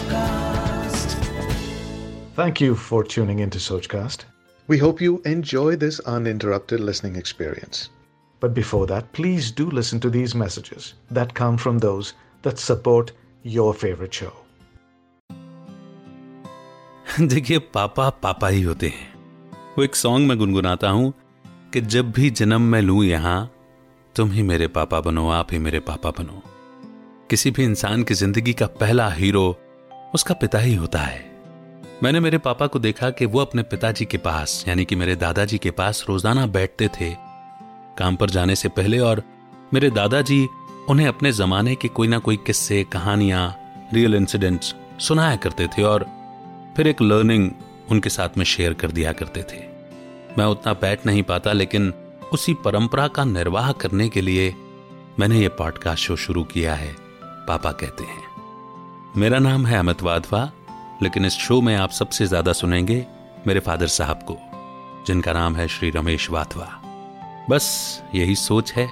Sochcast. Thank you for tuning into Sochcast. We hope you enjoy this uninterrupted listening experience. But before that, please do listen to these messages that come from those that support your favorite show. देखिए पापा पापा ही होते हैं वो एक song में गुनगुनाता हूँ कि जब भी जन्म मैं लूँ यहाँ तुम ही मेरे पापा बनो आप ही मेरे पापा बनो किसी भी इंसान की ज़िंदगी का पहला हीरो उसका पिता ही होता है। मैंने मेरे पापा को देखा कि वो अपने पिताजी के पास, यानी कि मेरे दादाजी के पास रोज़ाना बैठते थे, काम पर जाने से पहले और मेरे दादाजी उन्हें अपने जमाने के कोई ना कोई किस्से, कहानियाँ रियल इंसिडेंट्स सुनाया करते थे और फिर एक लर्निंग उनके साथ में शेयर कर दिया करते थे। मैं उतना बैठ नहीं पाता, लेकिन उसी परंपरा का निर्वाह करने के लिए मैंने ये पॉडकास्ट शो शुरू किया है, पापा कहते हैं। मेरा नाम है अमित वाधवा, लेकिन इस शो में आप सबसे ज़्यादा सुनेंगे मेरे फादर साहब को, जिनका नाम है श्री रमेश वाधवा। बस यही सोच है,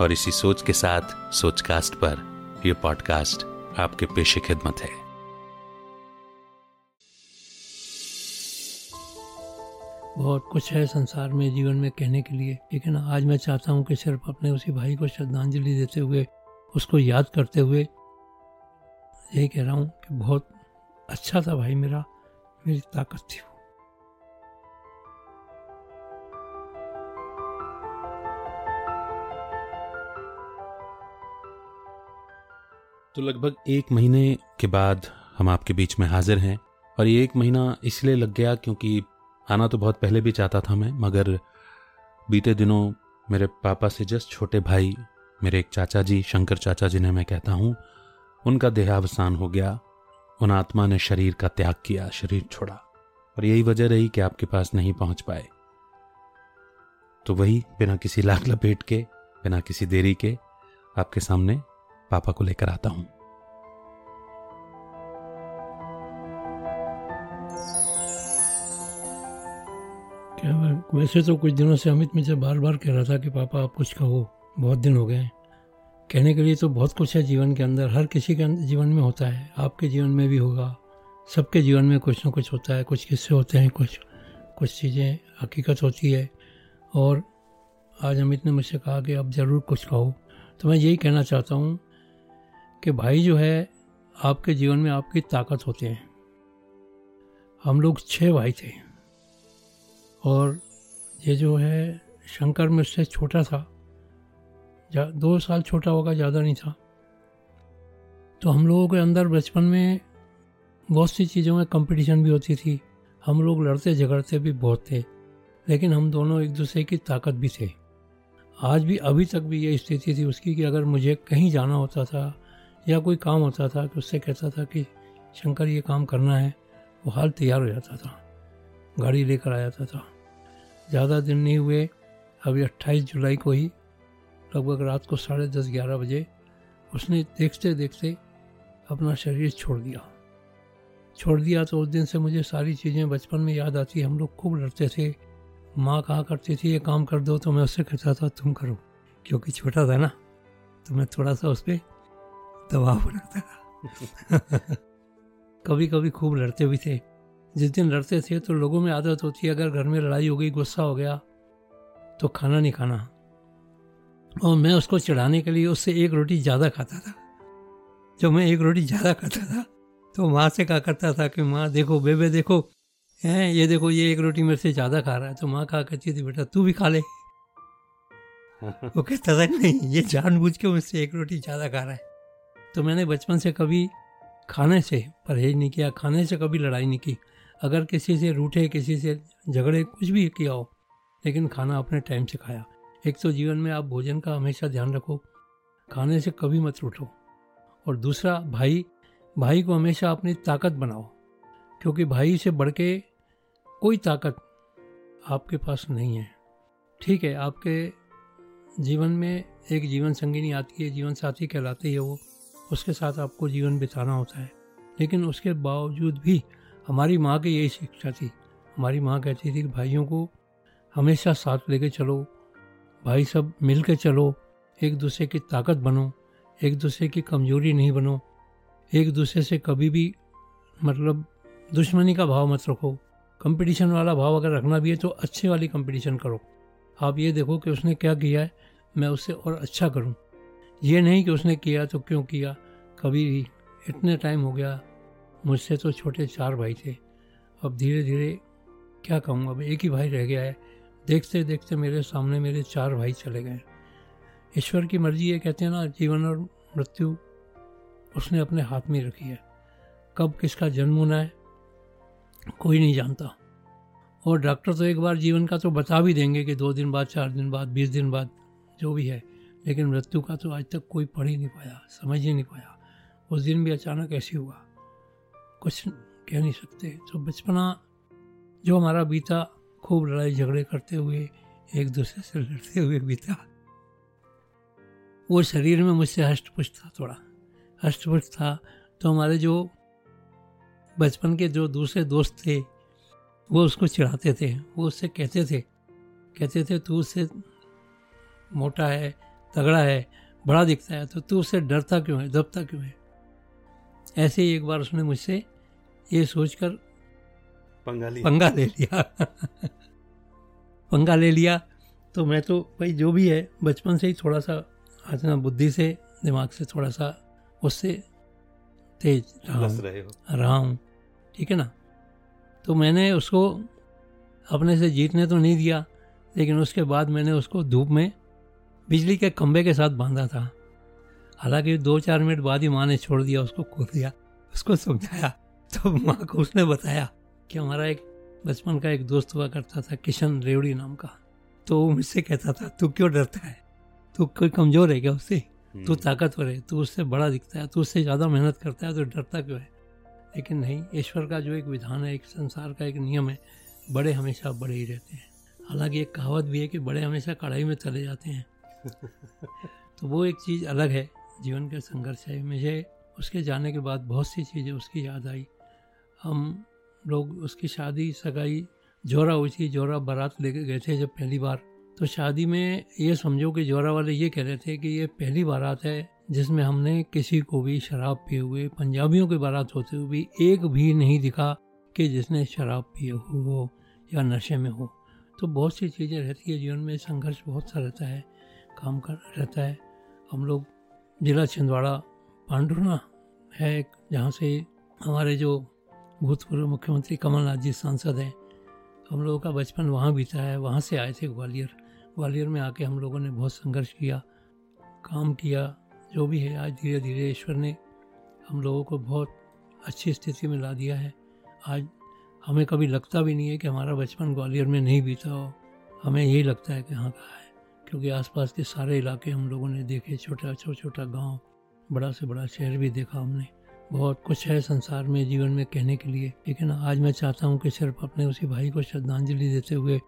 और इसी सोच के साथ सोचकास्ट पर यह पॉडकास्ट आपके पेशे खिदमत है। बहुत कुछ है संसार में, जीवन में कहने के लिए, लेकिन आज मैं चाहता हूँ कि सिर्फ़ अपने उसी भाई को श्रद्धांजलि देते हुए, उसको याद करते हुए यही कह रहा हूँ कि बहुत अच्छा था भाई मेरा, मेरी ताकत थी तो लगभग एक महीने के बाद हम आपके बीच में हाजिर हैं और ये एक महीना इसलिए लग गया क्योंकि आना तो बहुत पहले भी चाहता था मैं, मगर बीते दिनों मेरे पापा से जस्ट छोटे भाई, मेरे एक चाचा जी, शंकर चाचा जिन्हें मैं कहता हूँ उनका देहावसान हो गया, उन आत्मा ने शरीर का त्याग किया, शरीर छोड़ा, और यही वजह रही कि आपके पास नहीं पहुँच पाए। तो वही, बिना किसी लाख लपेट के, बिना किसी देरी के, आपके सामने पापा को लेकर आता हूँ। वैसे तो कुछ दिनों से अमित मुझे बार बार कह रहा था कि पापा आप कुछ कहो, बहुत दिन हो गए कहने के लिए तो बहुत कुछ है जीवन के अंदर। हर किसी के जीवन में होता है। आपके जीवन में भी होगा। सबके जीवन में कुछ ना कुछ होता है। कुछ किस्से होते हैं, कुछ कुछ चीज़ें हकीकत होती है। और आज अमित ने मुझसे कहा कि अब ज़रूर कुछ कहो। तो मैं यही कहना चाहता हूँ कि भाई जो है, आपके जीवन में आपकी ताकत होते हैं। हम लोग छः भाई थे। और ये जो है, शंकर में मुझसे छोटा था। दो साल छोटा होगा, ज़्यादा नहीं था। तो हम लोगों के अंदर बचपन में बहुत सी चीज़ों में कंपटीशन भी होती थी। हम लोग लड़ते झगड़ते भी बहुत थे, लेकिन हम दोनों एक दूसरे की ताकत भी थे। आज भी, अभी तक भी ये स्थिति थी उसकी कि अगर मुझे कहीं जाना होता था या कोई काम होता था कि उससे कहता था कि, शंकर, ये काम करना है, वो हाल तैयार हो जाता था। गाड़ी लेकर आ जाता था। ज़्यादा दिन नहीं हुए, अभी 28 जुलाई को ही लगभग रात को साढ़े दस, ग्यारह बजे उसने देखते देखते अपना शरीर छोड़ दिया। छोड़ दिया तो उस दिन से मुझे सारी चीज़ें बचपन में याद आती। हम लोग खूब लड़ते थे। माँ कहा करती थी, ये काम कर दो तो मैं उससे कहता था, तुम करो। क्योंकि छोटा था ना तो मैं थोड़ा सा उस पर दबाव बनाता था। कभी कभी खूब लड़ते भी थे। जिस दिन लड़ते थे तो लोगों में आदत होती है अगर घर में लड़ाई हो गई, गुस्सा हो गया तो खाना नहीं खाना। और मैं उसको चढ़ाने के लिए उससे एक रोटी ज़्यादा खाता था। जब मैं एक रोटी ज़्यादा खाता था तो माँ से कहा करता था कि माँ देखो बेबे देखो हैं ये देखो ये एक रोटी मेरे से ज़्यादा खा रहा है। तो माँ कहा करती थी बेटा तू भी खा ले। वो कहता था नहीं ये जानबूझ के मुझसे एक रोटी ज़्यादा खा रहा है। तो मैंने बचपन से कभी खाने से परहेज नहीं किया खाने से कभी लड़ाई नहीं की। अगर किसी से रूठे किसी से झगड़े कुछ भी किया हो लेकिन खाना अपने टाइम से खाया। एक तो जीवन में आप भोजन का हमेशा ध्यान रखो, खाने से कभी मत उठो। और दूसरा, भाई भाई को हमेशा अपनी ताकत बनाओ, क्योंकि भाई से बढ़ के कोई ताकत आपके पास नहीं है। ठीक है, आपके जीवन में एक जीवन संगिनी आती है, जीवन साथी कहलाती है वो। उसके साथ आपको जीवन बिताना होता है। लेकिन उसके बावजूद भी हमारी माँ की यही शिक्षा थी। हमारी माँ कहती थी कि भाइयों को हमेशा साथ लेके चलो भाई सब मिल के चलो। एक दूसरे की ताकत बनो, एक दूसरे की कमज़ोरी नहीं बनो। एक दूसरे से कभी भी मतलब दुश्मनी का भाव मत रखो। कंपटीशन वाला भाव अगर रखना भी है तो अच्छे वाली कंपटीशन करो। आप ये देखो कि उसने क्या किया है, मैं उससे और अच्छा करूँ। ये नहीं कि उसने किया तो क्यों किया? कभी भी। इतने टाइम हो गया, मुझसे तो छोटे चार भाई थे। अब धीरे धीरे क्या कहूँ, अब एक ही भाई रह गया है। देखते देखते मेरे सामने मेरे चार भाई चले गए। ईश्वर की मर्ज़ी ये कहते हैं ना, जीवन और मृत्यु उसने अपने हाथ में रखी है। कब किसका जन्म होना है, कोई नहीं जानता। और डॉक्टर तो एक बार जीवन का तो बता भी देंगे कि दो दिन बाद, चार दिन बाद, बीस दिन बाद, जो भी है। लेकिन मृत्यु का तो आज तक कोई पढ़ ही नहीं पाया, समझ ही नहीं पाया। उस दिन भी अचानक ऐसे हुआ। कुछ कह नहीं सकते। तो बचपना जो हमारा बीता खूब लड़ाई झगड़े करते हुए, एक दूसरे से लड़ते हुए बीता। वो शरीर में मुझसे हष्ट पुष्ट था थोड़ा। हष्ट पुष्ट था तो हमारे जो बचपन के जो दूसरे दोस्त थे, वो उसको चिढ़ाते थे। वो उससे कहते थे कहते थे, तू उससे मोटा है, तगड़ा है, बड़ा दिखता है तो तू उससे डरता क्यों है, दबता क्यों है? ऐसे ही एक बार उसने मुझसे ये सोचकर पंगा लिया। पंगा ले लिया। पंगा ले लिया। तो मैं तो भाई जो भी है बचपन से ही थोड़ा सा आजना बुद्धि से दिमाग से थोड़ा सा उससे तेज रहा हूँ। रहा हूँ। ठीक है ना? तो मैंने उसको अपने से जीतने तो नहीं दिया लेकिन उसके बाद मैंने उसको धूप में बिजली के खंभे के साथ बांधा था। हालाँकि दो चार मिनट बाद ही माँ ने छोड़ दिया उसको खोल दिया उसको समझाया। तो माँ को उसने बताया कि हमारा एक बचपन का एक दोस्त हुआ करता था किशन रेवड़ी नाम का। तो वो मुझसे कहता था तू क्यों डरता है? तू कोई कमज़ोर है क्या उससे हम्म। तू ताकतवर है तू उससे बड़ा दिखता है तू उससे ज़्यादा मेहनत करता है तो डरता क्यों है? लेकिन नहीं ईश्वर का जो एक विधान है एक संसार का एक नियम है बड़े हमेशा बड़े ही रहते हैं। हालाँकि एक कहावत भी है कि बड़े हमेशा कढ़ाई में चले जाते हैं। तो वो एक चीज़ अलग है जीवन का संघर्ष है। मुझे उसके जाने के बाद बहुत सी चीज़ें उसकी याद आई। हम लोग उसकी शादी, सगाई जोरा हुई थी जोरा बारात लेके गए थे जब पहली बार। तो शादी में ये समझो कि जोरा वाले ये कह रहे थे कि ये पहली बारात है जिसमें हमने किसी को भी शराब पिए हुए, पंजाबियों की बारात होते हुए भी एक भी नहीं दिखा कि जिसने शराब पिए हुए हो या नशे में हो। तो बहुत सी चीज़ें रहती है जीवन में, संघर्ष बहुत सा रहता है, काम कर रहता है। हम लोग जिला छिंदवाड़ा पांडुना है जहाँ से हमारे जो भूतपूर्व मुख्यमंत्री कमलनाथ जी सांसद हैं। हम लोगों का बचपन वहाँ बीता है, वहाँ से आए थे ग्वालियर। ग्वालियर में आके हम लोगों ने बहुत संघर्ष किया, काम किया, जो भी है, आज धीरे धीरे ईश्वर ने हम लोगों को बहुत अच्छी स्थिति में ला दिया है। आज हमें कभी लगता भी नहीं है कि हमारा बचपन ग्वालियर में नहीं बीता हो। हमें यही लगता है कि हाँ कहा है, क्योंकि आसपास के सारे इलाके हम लोगों ने देखे, छोटा छोटा छोटा गाँव, बड़ा से बड़ा शहर भी देखा हमने। बहुत कुछ है संसार में जीवन में कहने के लिए। लेकिन आज मैं चाहता हूँ कि सिर्फ़ अपने उसी भाई को श्रद्धांजलि देते हुए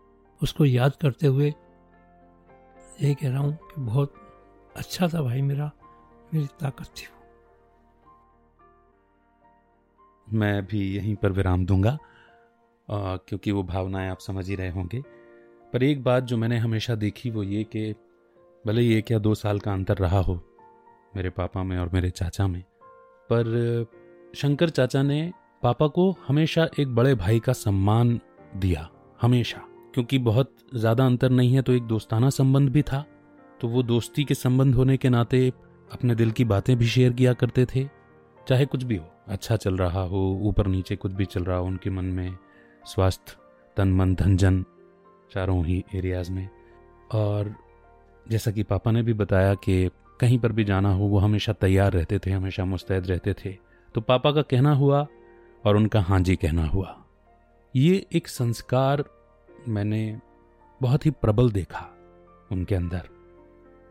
उसको याद करते हुए यही कह रहा हूँ कि बहुत अच्छा था भाई मेरा मेरी ताकत थी मैं भी यहीं पर विराम दूँगा आ, क्योंकि वो भावनाएँ आप समझ ही रहे होंगे। पर एक बात जो मैंने हमेशा देखी वो ये कि भले ही एक या दो साल का अंतर रहा हो मेरे पापा में और मेरे चाचा में पर शंकर चाचा ने पापा को हमेशा एक बड़े भाई का सम्मान दिया, हमेशा। क्योंकि बहुत ज़्यादा अंतर नहीं है तो एक दोस्ताना संबंध भी था तो वो दोस्ती के संबंध होने के नाते अपने दिल की बातें भी शेयर किया करते थे, चाहे कुछ भी हो। अच्छा चल रहा हो, ऊपर नीचे कुछ भी चल रहा हो, उनके मन में स्वास्थ्य, तन मन, धन जन, चारों ही एरियाज़ में। और जैसा कि पापा ने भी बताया कि कहीं पर भी जाना हो, वो हमेशा तैयार रहते थे, हमेशा मुस्तैद रहते थे। तो पापा का कहना हुआ और उनका हाँ जी कहना हुआ। ये एक संस्कार मैंने बहुत ही प्रबल देखा उनके अंदर।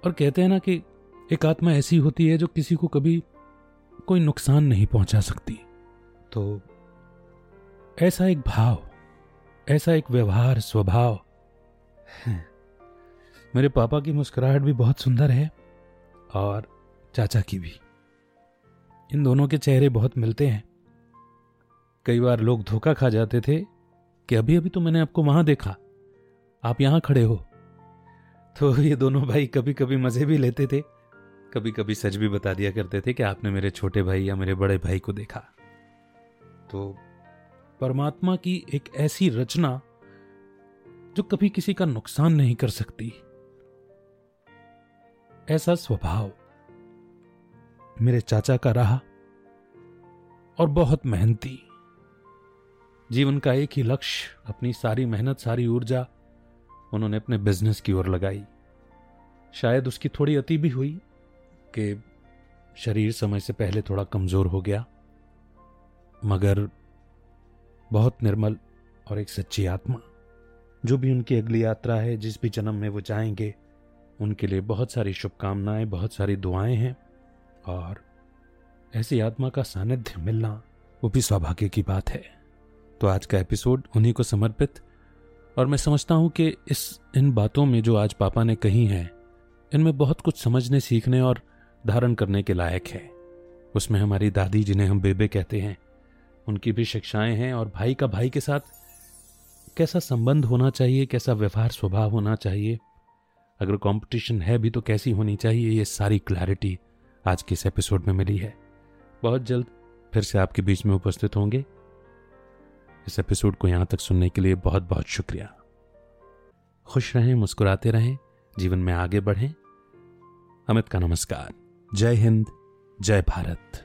और कहते हैं ना कि एक आत्मा ऐसी होती है जो किसी को कभी कोई नुकसान नहीं पहुँचा सकती। तो ऐसा एक भाव, ऐसा एक व्यवहार, स्वभाव मेरे पापा की मुस्कुराहट भी बहुत सुंदर है। और चाचा की भी। इन दोनों के चेहरे बहुत मिलते हैं। कई बार लोग धोखा खा जाते थे कि अभी अभी तो मैंने आपको वहाँ देखा। आप यहाँ खड़े हो। तो ये दोनों भाई कभी कभी मज़े भी लेते थे। कभी कभी सच भी बता दिया करते थे कि आपने मेरे छोटे भाई या मेरे बड़े भाई को देखा। तो परमात्मा की एक ऐसी रचना जो कभी किसी का नुकसान नहीं कर सकती। ऐसा स्वभाव। मेरे चाचा का रहा और बहुत मेहनती। जीवन का एक ही लक्ष्य, अपनी सारी मेहनत, सारी ऊर्जा उन्होंने अपने बिज़नेस की ओर लगाई। शायद उसकी थोड़ी अति भी हुई कि शरीर समय से पहले थोड़ा कमज़ोर हो गया, मगर बहुत निर्मल और एक सच्ची आत्मा, जो भी उनकी अगली यात्रा है, जिस भी जन्म में वो जाएँगे उनके लिए बहुत सारी शुभकामनाएँ, बहुत सारी दुआएँ हैं और ऐसी आत्मा का सानिध्य मिलना वो भी सौभाग्य की बात है। तो आज का एपिसोड उन्हीं को समर्पित और मैं समझता हूँ कि इस, इन बातों में जो आज पापा ने कही हैं, इनमें बहुत कुछ समझने, सीखने और धारण करने के लायक है। उसमें हमारी दादी जिन्हें हम बेबे कहते हैं, उनकी भी शिक्षाएँ हैं और भाई का भाई के साथ कैसा संबंध होना चाहिए, कैसा व्यवहार, स्वभाव होना चाहिए अगर कंपटीशन है भी तो कैसी होनी चाहिए? ये सारी क्लैरिटी आज के इस एपिसोड में मिली है। बहुत जल्द फिर से आपके बीच में उपस्थित होंगे। इस एपिसोड को यहाँ तक सुनने के लिए बहुत बहुत शुक्रिया। खुश रहें, मुस्कुराते रहें, जीवन में आगे बढ़ें। अमित का नमस्कार। जय हिंद, जय भारत।